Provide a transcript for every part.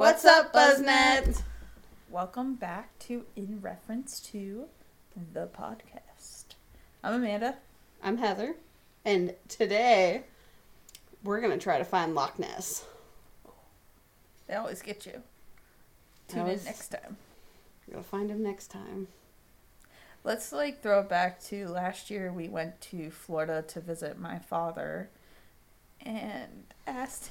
What's up, Buzznet? Welcome back to In Reference to the Podcast. I'm Amanda. I'm Heather, and today we're gonna try to find Loch Ness. They always get you. Tune Always. in next time. We're gonna find him next time. Let's like throw it back to last year. We went to Florida to visit my father, and asked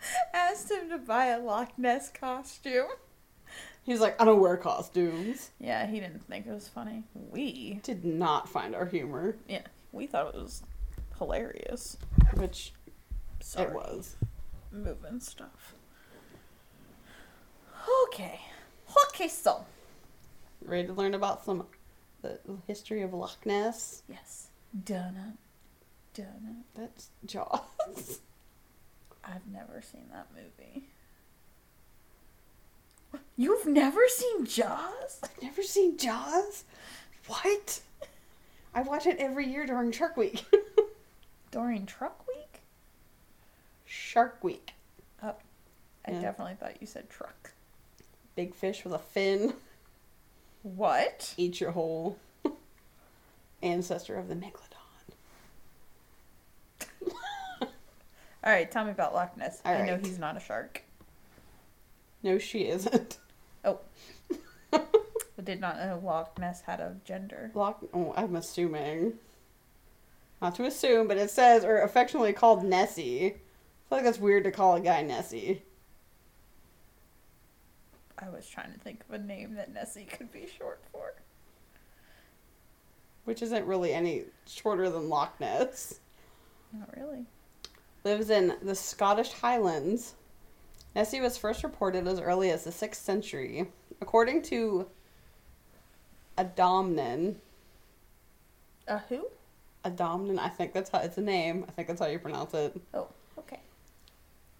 asked him to buy a Loch Ness costume. He's like, I don't wear costumes. Yeah, he didn't think it was funny. We, Did not find our humor, yeah, we thought it was hilarious. which Sorry. it was. moving stuff. Okay. Okay, so. Ready to learn about some the history of Loch Ness? Yes. Donna. Donna. That's Jaws. I've never seen that movie. You've never seen Jaws? I've never seen Jaws. What? I watch it every year during Shark Week. During Truck Week? Shark Week. Oh. I Yeah. definitely thought you said truck. Big fish with a fin. What? Eat your whole ancestor of the megalodon. Alright, tell me about Loch Ness. I know he's not a shark. No, she isn't. Oh. I did not know Loch Ness had a gender. Loch. Oh, I'm assuming. Not to assume, but it says, or affectionately called Nessie. I feel like that's weird to call a guy Nessie. I was trying to think of a name that Nessie could be short for. Which isn't really any shorter than Loch Ness. Not really. Lives in the Scottish Highlands. Nessie was first reported as early as the 6th century. According to Adomnan, A who? Adomnan, I think that's how it's a name. I think that's how you pronounce it. Oh, okay.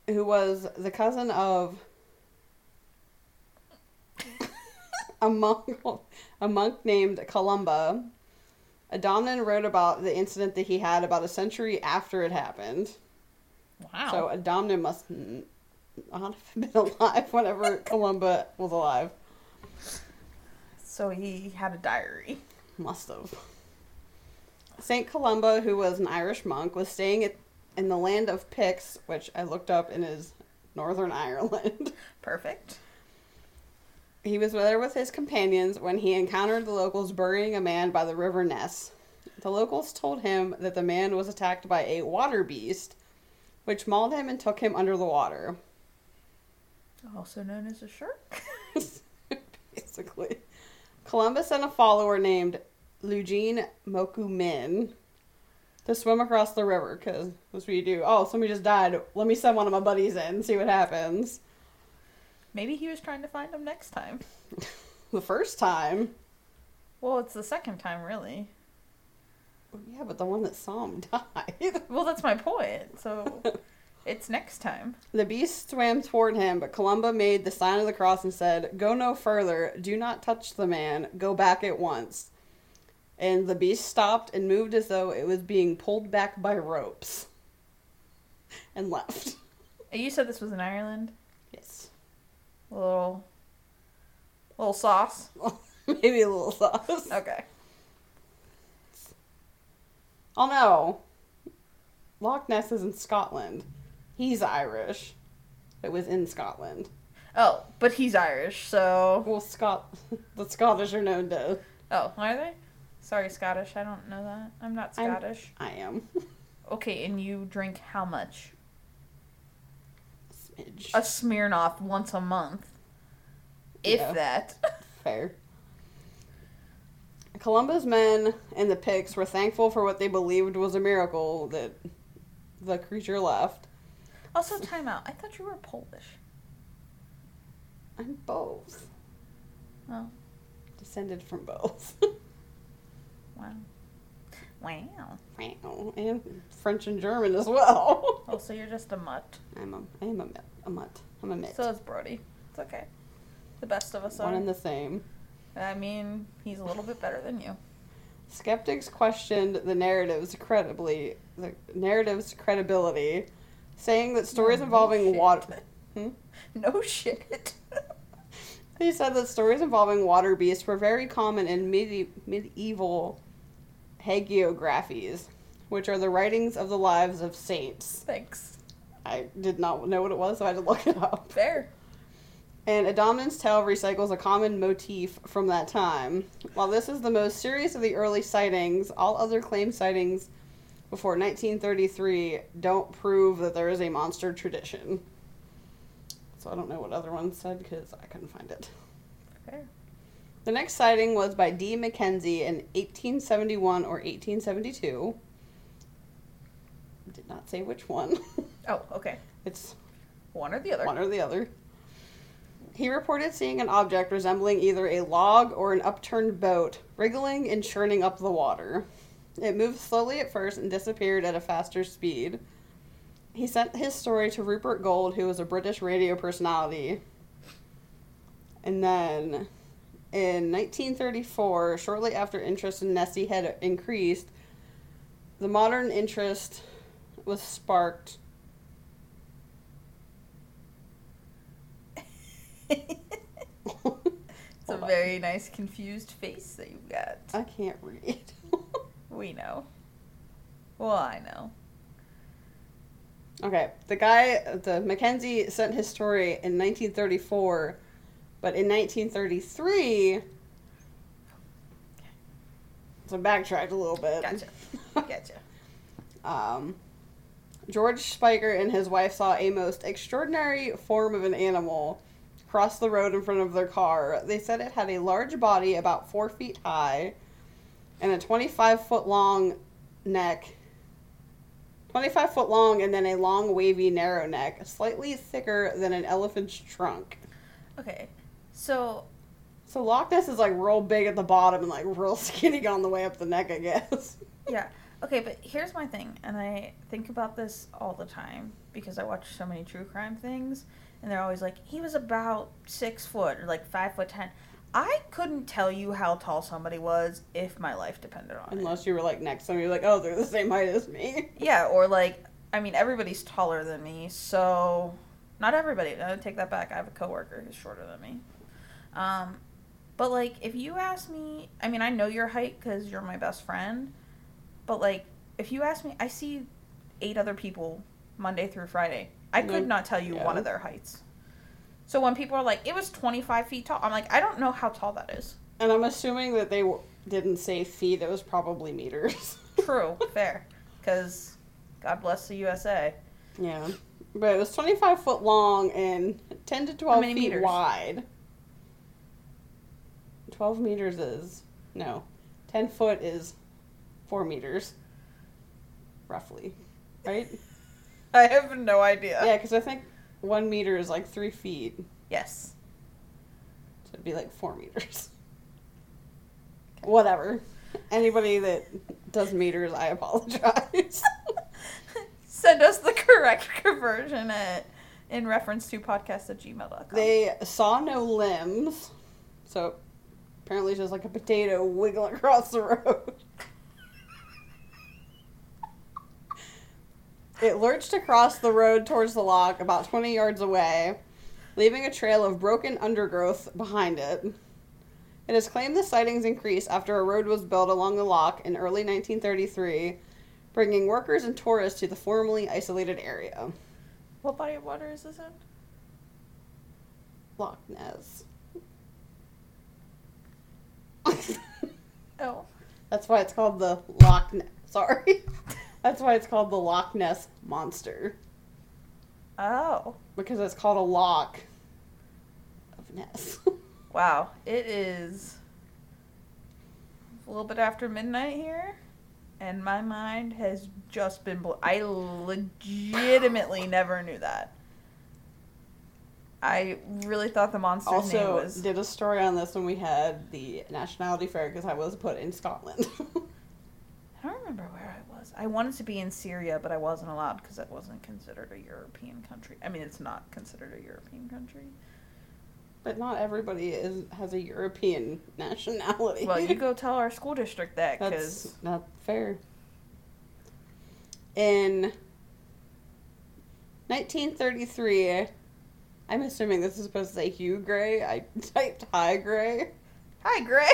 Who was the cousin of a monk, a monk named Columba. Adomnan wrote about the incident that he had about a century after it happened. Wow. So Adomnan must not have been alive whenever Columba was alive. So he had a diary. Must have. Saint Columba, who was an Irish monk, was staying at, in the land of Picts, which I looked up and is Northern Ireland. Perfect. He was there with his companions when he encountered the locals burying a man by the river Ness. The locals told him that the man was attacked by a water beast, which mauled him and took him under the water. Also known as a shark. Basically. Columbus sent a follower named Lugene Moku Min to swim across the river because that's what you do. Oh, somebody just died. Let me send one of my buddies in and see what happens. Maybe he was trying to find him next time. The first time. Well, it's the second time, really. Yeah, but the one that saw him died. Well, that's my point. So it's next time. The beast swam toward him, but Columba made the sign of the cross and said, Go no further. Do not touch the man. Go back at once. And the beast stopped and moved as though it was being pulled back by ropes. And left. Uh, you said this was in Ireland. Yes. A little, little sauce. Maybe a little sauce. Okay. Oh no. Loch Ness is in Scotland. He's Irish. It was in Scotland. Oh, but he's Irish, so. Well, Scot the Scottish are known to. Oh, are they? Sorry, Scottish. I don't know that. I'm not I'm- Scottish. I am. Okay, and you drink how much? Smidge. A Smirnoff once a month. If Yeah. that. Fair. Columba's men and the Picts were thankful for what they believed was a miracle that the creature left. Also, time out. I thought you were Polish. I'm both. Oh, Descended from both. wow. Wow. Wow. and French and German as well. Oh, so you're just a mutt. I'm a, I am a, a mutt. I'm a mutt. So is Brody. It's okay. The best of us One are. One and the same. I mean, he's a little bit better than you. Skeptics questioned the narrative's credibly the narrative's credibility, saying that stories No involving shit. water. Hmm? No shit. He said that stories involving water beasts were very common in medi- medieval hagiographies, which are the writings of the lives of saints. Thanks. I did not know what it was, so I had to look it up. Fair. And Adomnan's Tale recycles a common motif from that time. While this is the most serious of the early sightings, all other claimed sightings before 1933 don't prove that there is a monster tradition. So I don't know what other ones said because I couldn't find it. Fair. The next sighting was by D. Mackenzie in 1871 or 1872. Did not say which one. Oh, okay. it's One or the other. one or the other. He reported seeing an object resembling either a log or an upturned boat wriggling and churning up the water. It moved slowly at first and disappeared at a faster speed. He sent his story to Rupert Gould, who was a British radio personality. And then in 1934, shortly after interest in Nessie had increased, the modern interest was sparked It's a very nice confused face that you've got. I can't read. We know. Well, I know. okay, the guy, the Mackenzie sent his story in 1934, but in 1933, so backtracked a little bit. Gotcha. Gotcha. Um, George Spiker and his wife saw a most extraordinary form of an animal cross the road in front of their car. They said it had a large body about four feet high and a 25 foot long neck. 25 foot long and then a long, wavy, narrow neck, slightly thicker than an elephant's trunk. Okay. So, So Loch Ness is like real big at the bottom and like real skinny on the way up the neck, I guess. yeah. Okay, but here's my thing, and I think about this all the time because I watch so many true crime things, and they're always like, he was about six foot or like five foot ten. I couldn't tell you how tall somebody was if my life depended on it. Unless you were like next to me, you're like, oh, they're the same height as me. Yeah, or like, I mean, everybody's taller than me, so not everybody. I take that back. I have a coworker who's shorter than me. Um, but like, if you ask me, I mean, I know your height because you're my best friend. But like, if you ask me, I see eight other people Monday through Friday. I could not tell you yeah. one of their heights. So when people are like, it was 25 feet tall, I'm like, I don't know how tall that is. And I'm assuming that they w- didn't say feet, it was probably meters. True, fair. Because God bless the USA. yeah. But it was 25 foot long and 10 to 12 feet meters? wide. 12 meters is, no, 10 foot is 4 meters. Roughly. Right? I have no idea. Yeah, because I think 1 meter is like 3 feet. Yes. So it'd be like 4 meters. Whatever. Anybody that does meters, I apologize. Send us the correct conversion at in reference to podcast at gmail.com. They saw no limbs, so apparently it's just like a potato wiggling across the road. It lurched across the road towards the lock about 20 yards away, leaving a trail of broken undergrowth behind it. It is claimed the sightings increased after a road was built along the lock in early 1933, bringing workers and tourists to the formerly isolated area. what body of water is this in? Loch Ness. Oh. That's why it's called the Loch Ness. Sorry. That's why it's called the Loch Ness Monster. Oh. Because it's called a lock of Ness. Wow. It is a little bit after midnight here. And my mind has just been blown. I legitimately never knew that. I really thought the monster's name also, was. did a story on this when we had the Nationality Fair because I was put in Scotland. I don't remember where I was. I wanted to be in Syria, but I wasn't allowed because it wasn't considered a European country. I mean, it's not considered a European country. but not everybody is has a European nationality. Well, you go tell our school district that because not fair. In 1933. I'm assuming this is supposed to say Hugh Gray. I typed Hi Gray. Hi, Gray.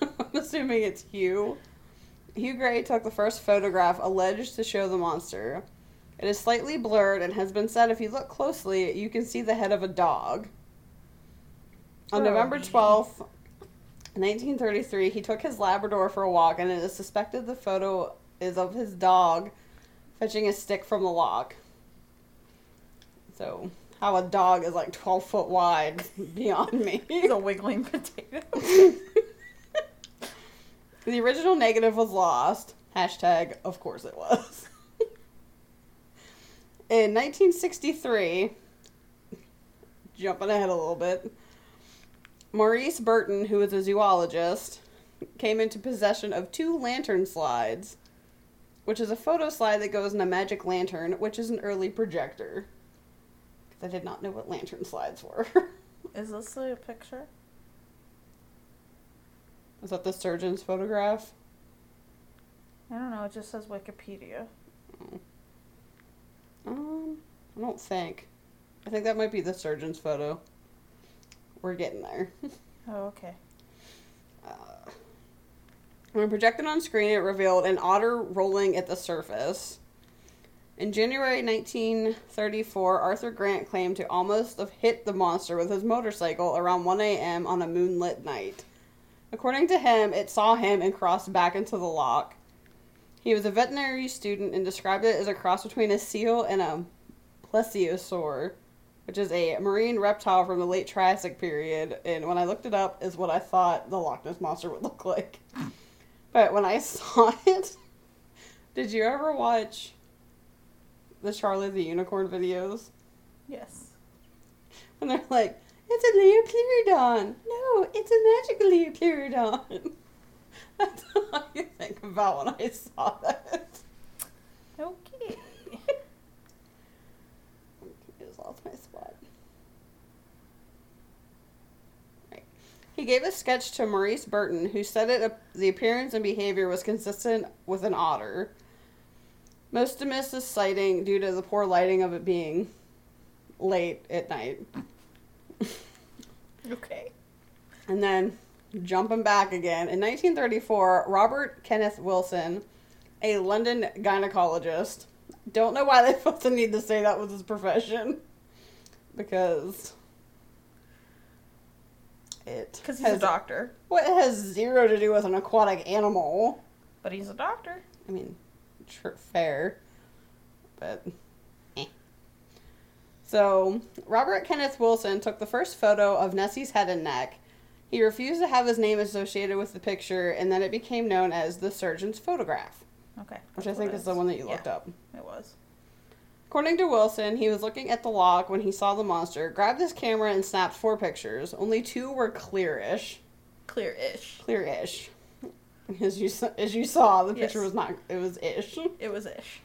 I'm assuming it's Hugh. Hugh Gray took the first photograph alleged to show the monster. It is slightly blurred and has been said if you look closely, you can see the head of a dog. On November Brody. 12th, 1933, he took his Labrador for a walk, and it is suspected the photo is of his dog fetching a stick from the lock. So, how a dog is like 12 foot wide beyond me. He's a wiggling potato. The original negative was lost. Hashtag, of course it was. In 1963, jumping ahead a little bit, Maurice Burton, who was a zoologist, came into possession of two lantern slides, which is a photo slide that goes in a magic lantern, which is an early projector. Because I did not know what lantern slides were. Is this a picture? Was that the surgeon's photograph? I don't know. It just says Wikipedia. Um, I don't think. I think that might be the surgeon's photo. We're getting there. Oh, okay. Uh, when projected on screen, it revealed an otter rolling at the surface. In January 1934, Arthur Grant claimed to almost have hit the monster with his motorcycle around 1 a.m. on a moonlit night. According to him, it saw him and crossed back into the lock. He was a veterinary student and described it as a cross between a seal and a plesiosaur, which is a marine reptile from the late Triassic period. And when I looked it up, is what I thought the Loch Ness monster would look like. But when I saw it, did you ever watch the Charlie the Unicorn videos? Yes. And they're like, it's a Liopleurodon. No, it's a magical Liopleurodon. That's all I could think about when I saw that. Okay. I just lost my spot. Right. He gave a sketch to Maurice Burton, who said it uh, the appearance and behavior was consistent with an otter. Most dismissed this sighting due to the poor lighting of it being late at night. And then jumping back again, in 1934, Robert Kenneth Wilson, a London gynecologist, don't know why they felt the need to say that was his profession, because it Because he's a doctor. What it has zero to do with an aquatic animal. But he's a doctor. I mean, tr- fair, but eh. So, Robert Kenneth Wilson took the first photo of Nessie's head and neck. He refused to have his name associated with the picture, and then it became known as the surgeon's photograph, Okay. which I think is the one that you Yeah, looked up. It was. According to Wilson, he was looking at the lock when he saw the monster, grabbed his camera, and snapped four pictures. Only two were clearish. Clear-ish. Clear-ish. As you, as you saw, the picture Yes. was not, it was ish. It was ish.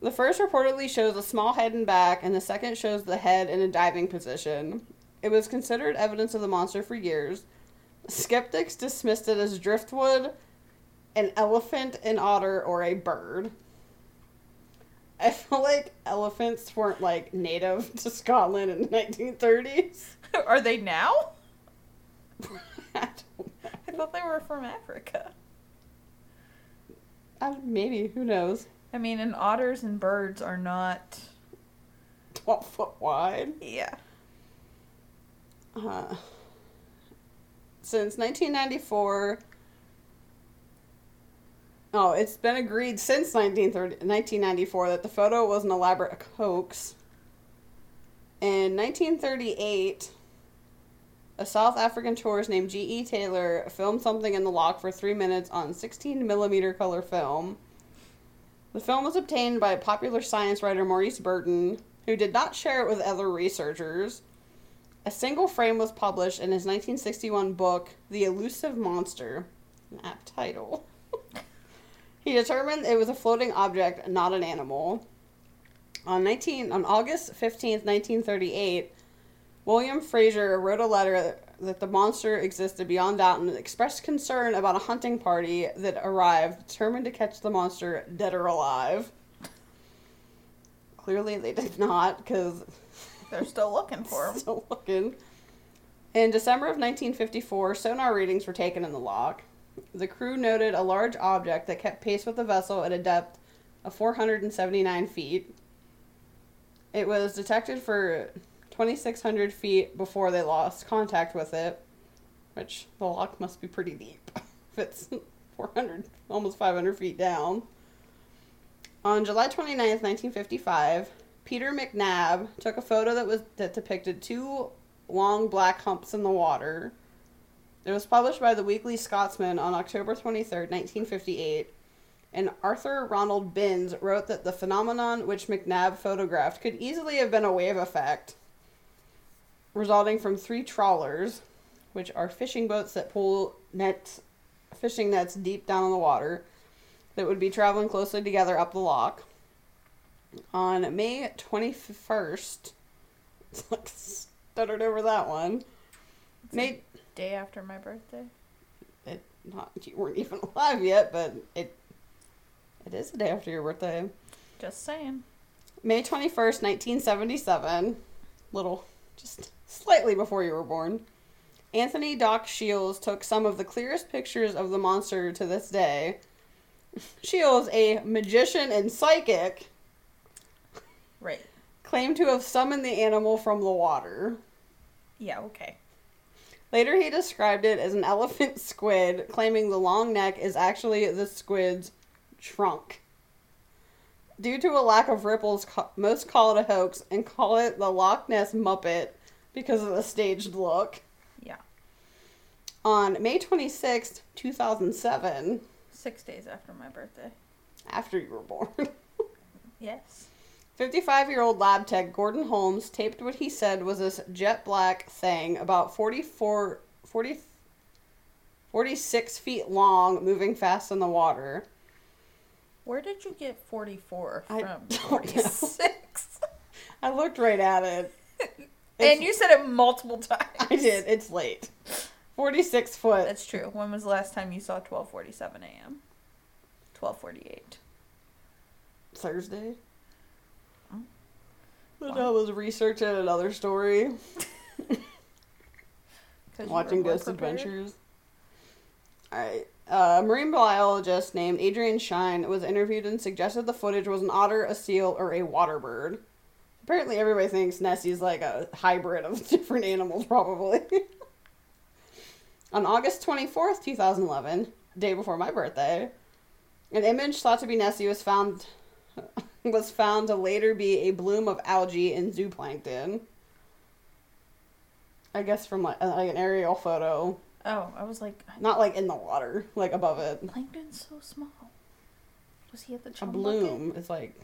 The first reportedly shows a small head and back, and the second shows the head in a diving position. It was considered evidence of the monster for years. Skeptics dismissed it as driftwood, an elephant, an otter, or a bird. I feel like elephants weren't like native to Scotland in the 1930s. Are they now? I. I thought they were from Africa. Uh, maybe, who knows? I mean, and otters and birds are not. 12 foot wide. Yeah. Uh, since 1994. Oh, it's been agreed since 1930, 1994 that the photo was an elaborate hoax. In 1938, a South African tourist named G.E. Taylor filmed something in the lock for three minutes on 16 millimeter color film. The film was obtained by popular science writer Maurice Burton, who did not share it with other researchers. A single frame was published in his 1961 book, The Elusive Monster, an apt title. he determined it was a floating object, not an animal. On 19 on August 15th, 1938, William Fraser wrote a letter that the monster existed beyond doubt and expressed concern about a hunting party that arrived determined to catch the monster dead or alive. Clearly, they did not because They're still looking for him. still looking. In December of 1954, sonar readings were taken in the lock. The crew noted a large object that kept pace with the vessel at a depth of 479 feet. It was detected for 2,600 feet before they lost contact with it, which the lock must be pretty deep if it's 400, almost 500 feet down. On July 29th, 1955, Peter MacNab took a photo that was that depicted two long black humps in the water. It was published by the Weekly Scotsman on October 23rd, 1958, and Arthur Ronald Binns wrote that the phenomenon which McNabb photographed could easily have been a wave effect resulting from three trawlers, which are fishing boats that pull nets, fishing nets deep down in the water, that would be traveling closely together up the lock. On May 21st, it's like stuttered over that one. May, Day after my birthday. it, not, you weren't even alive yet, but it it is the day after your birthday. Just saying. May 21st, 1977, little, just slightly before you were born, Anthony Doc Shiels took some of the clearest pictures of the monster to this day. Shiels, a magician and psychic, Right. claimed to have summoned the animal from the water. Yeah, okay. Later, he described it as an elephant squid, claiming the long neck is actually the squid's trunk. Due to a lack of ripples, most call it a hoax and call it the Loch Ness Muppet because of the staged look. Yeah. On May 26th, 2007, Six days after my birthday. after you were born, Yes. 55 year old lab tech Gordon Holmes taped what he said was this jet black thing about 44, 40, 46 feet long, moving fast in the water. Where did you get 44 I from know. 46? I looked right at it. and you said it multiple times. I did. It's late. 46 foot. That's true. When was the last time you saw 12:47 a.m.? 12:48. Thursday. But Wow. I was researching another story. watching Ghost prepared. Adventures. Alright. Uh, a marine biologist named Adrian Shine was interviewed and suggested the footage was an otter, a seal, or a water bird. Apparently, everybody thinks Nessie's like a hybrid of different animals, probably. On August 24th, 2011, day before my birthday, an image thought to be Nessie was found was found to later be a bloom of algae and zooplankton. I guess from like, like an aerial photo, Oh, I was like, not like in the water, like above it. plankton's so small. Was he at the chum bucket? A bloom is like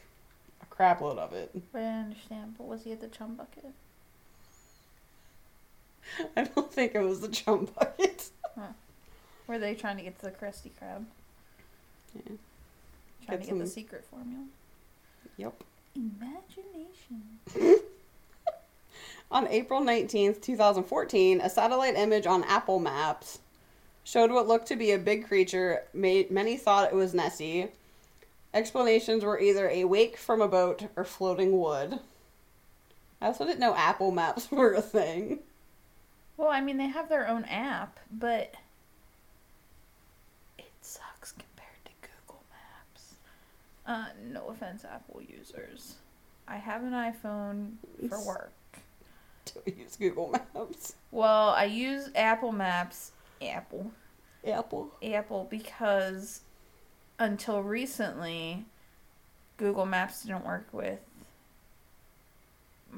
a crap load of it. I understand, but was he at the chum bucket? I don't think it was the chum bucket. Were they trying to get to the Krusty Krab? Yeah. Trying Get to get the secret formula? Yep. Imagination. On April 19th, 2014, a satellite image on Apple Maps showed what looked to be a big creature. Made, many thought it was Nessie. Explanations were either a wake from a boat or floating wood. I also didn't know Apple Maps were a thing. Well, I mean, they have their own app, but it sucks compared to Google Maps. Uh, no offense, Apple users. I have an iPhone for work. To use Google Maps. Well, I use Apple Maps, Apple, Apple. Apple because until recently, Google Maps didn't work with.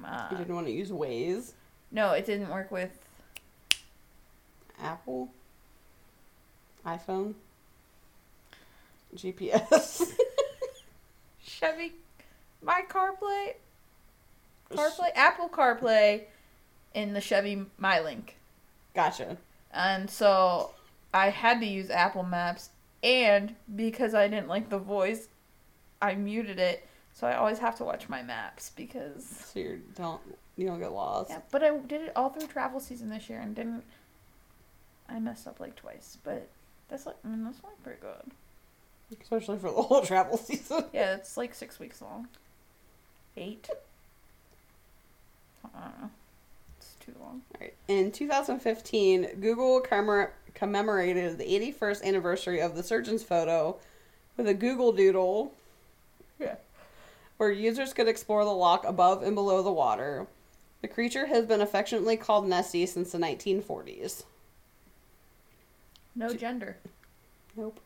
Uh, You didn't want to use Waze. no, it didn't work with Apple. iPhone. GPS. Chevy, my CarPlay, CarPlay, Apple CarPlay, in the Chevy MyLink, Gotcha. and so I had to use Apple Maps, and because I didn't like the voice, I muted it. So I always have to watch my maps because So you don't you don't get lost. yeah. But I did it all through travel season this year and didn't. I messed up like twice, but that's like I mean that's like pretty good. Especially for the whole travel season. Yeah, it's like six weeks long. Eight. I don't know. It's too long. Right. In 2015, Google commemor- commemorated the 81st anniversary of the surgeon's photo with a Google Doodle Yeah. where users could explore the lock above and below the water. The creature has been affectionately called Nessie since the 1940s. No gender. Nope.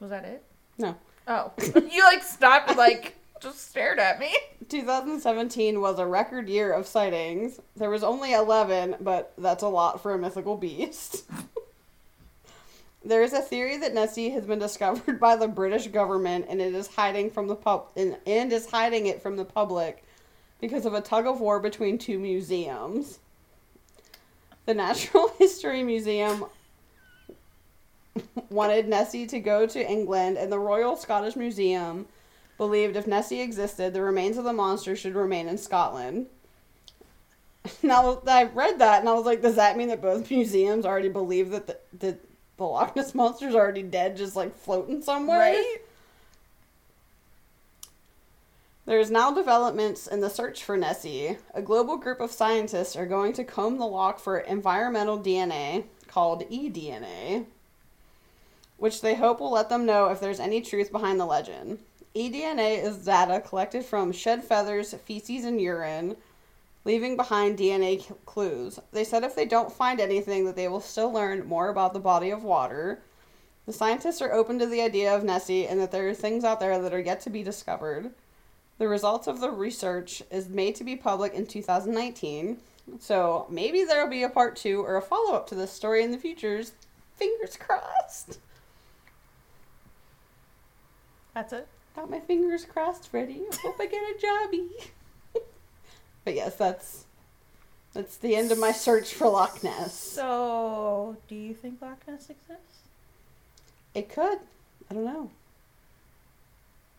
Was that it? No. Oh. you like stopped and like just stared at me. 2017 was a record year of sightings. There was only 11, but that's a lot for a mythical beast. there is a theory that Nessie has been discovered by the British government and it is hiding from the pub and, and is hiding it from the public because of a tug of war between two museums. The Natural History Museum wanted Nessie to go to England, and the Royal Scottish Museum believed if Nessie existed, the remains of the monster should remain in Scotland. Now I read that and I was like, does that mean that both museums already believe that the, that the Loch Ness monster's already dead, just like floating somewhere? Right? There is now developments in the search for Nessie. A global group of scientists are going to comb the loch for environmental DNA called eDNA, which they hope will let them know if there's any truth behind the legend. eDNA is data collected from shed feathers, feces, and urine, leaving behind DNA clues. They said if they don't find anything, that they will still learn more about the body of water. The scientists are open to the idea of Nessie and that there are things out there that are yet to be discovered. The results of the research is made to be public in 2019, so maybe there'll be a part two or a follow up to this story in the futures. Fingers crossed. That's it. Got my fingers crossed, Freddie. I hope I get a jobby. but yes, that's that's the end of my search for Loch Ness. So, do you think Loch Ness exists? It could. I don't know.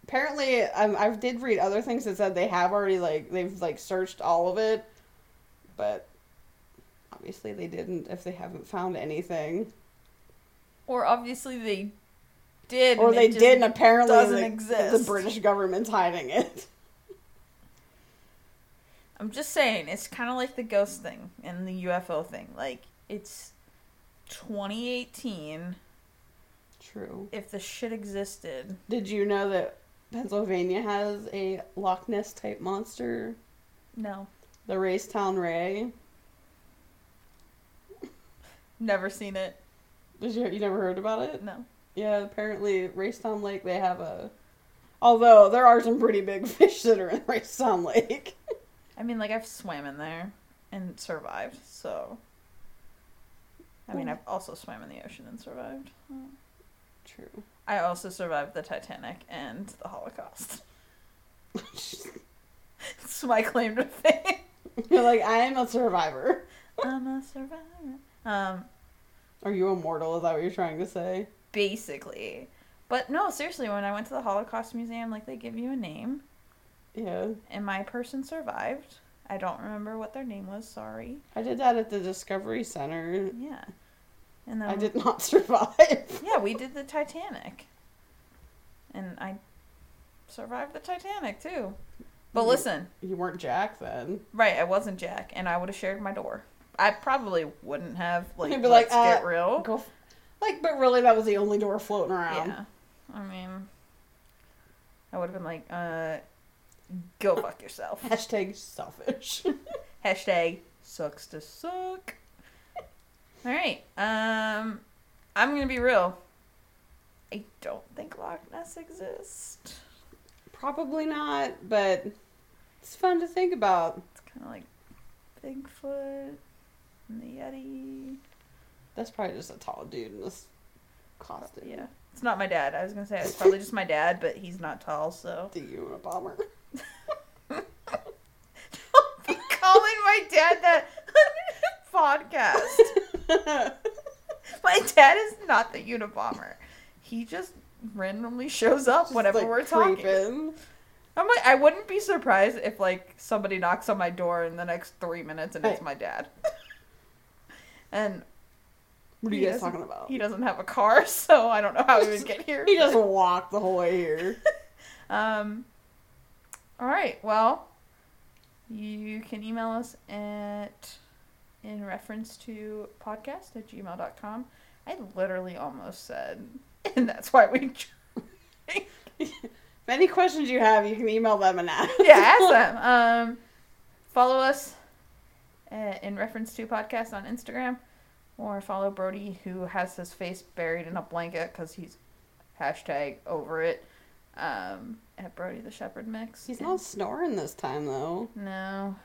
Apparently, um, I did read other things that said they have already like they've like searched all of it, but obviously they didn't if they haven't found anything, Or obviously they did. or they did, and apparently doesn't the, exist. the British government's hiding it. I'm just saying, it's kind of like the ghost thing and the UFO thing. Like, it's 2018. True. If the shit existed, Did you know that Pennsylvania has a Loch Ness type monster, no. the Raystown Ray? Never seen it. Did you you never heard about it? No. Yeah, apparently Raystown Lake they have a. Although there are some pretty big fish that are in Raystown Lake. I mean, like, I've swam in there and survived, so. I mean. I've also swam in the ocean and survived. True. I also survived the Titanic and the Holocaust. It's my claim to fame. You're like I am a survivor. I'm a survivor. Um, Are you immortal? Is that what you're trying to say? Basically. But no, seriously, when I went to the Holocaust Museum, like they give you a name, Yeah, and my person survived. I don't remember what their name was. Sorry. I did that at the Discovery Center. Yeah. And then I did not survive. Yeah, we did the Titanic. And I survived the Titanic too. But listen, You weren't Jack then. right, I wasn't Jack, and I would have shared my door. I probably wouldn't have. Like, You'd be like, let's get uh, real. Go. Like, but really, that was the only door floating around. Yeah. I mean, I would have been like, uh, go fuck yourself. Hashtag selfish. Hashtag sucks to suck. All right. Um, I'm gonna be real. I don't think Loch Ness exists. Probably not, but it's fun to think about. It's kind of like Bigfoot and the Yeti. That's probably just a tall dude in this costume. Yeah, it's not my dad. I was gonna say it's probably just my dad, but he's not tall, so. The Unabomber. Be calling my dad that podcast. My dad is not the Unabomber. He just randomly shows up Just, whenever like, we're talking. I'm like, I wouldn't be surprised if like somebody knocks on my door in the next three minutes and it's my dad. and What are you guys talking about? he doesn't have a car, so I don't know how he would get here. He just walked the whole way here. Um, all right. Well, you can email us at in reference to podcast at gmail.com. I literally almost said, and that's why we. If any questions you have, you can email them and ask. yeah, ask them. Um, follow us uh, in reference to podcast on Instagram, or follow Brody, who has his face buried in a blanket because he's hashtag over it. Um, at Brody the Shepherd Mix. He's not snoring this time though. No,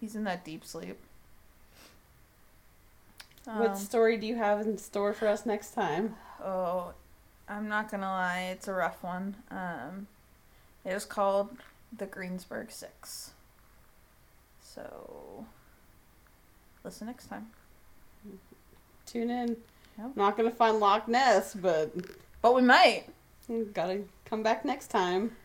he's in that deep sleep. what Um, story do you have in store for us next time? Oh, I'm not gonna lie, it's a rough one. Um, it is called the Greensburg Six. So, listen next time. Tune in. Yep. Not gonna find Loch Ness, but But we might. gotta come back next time.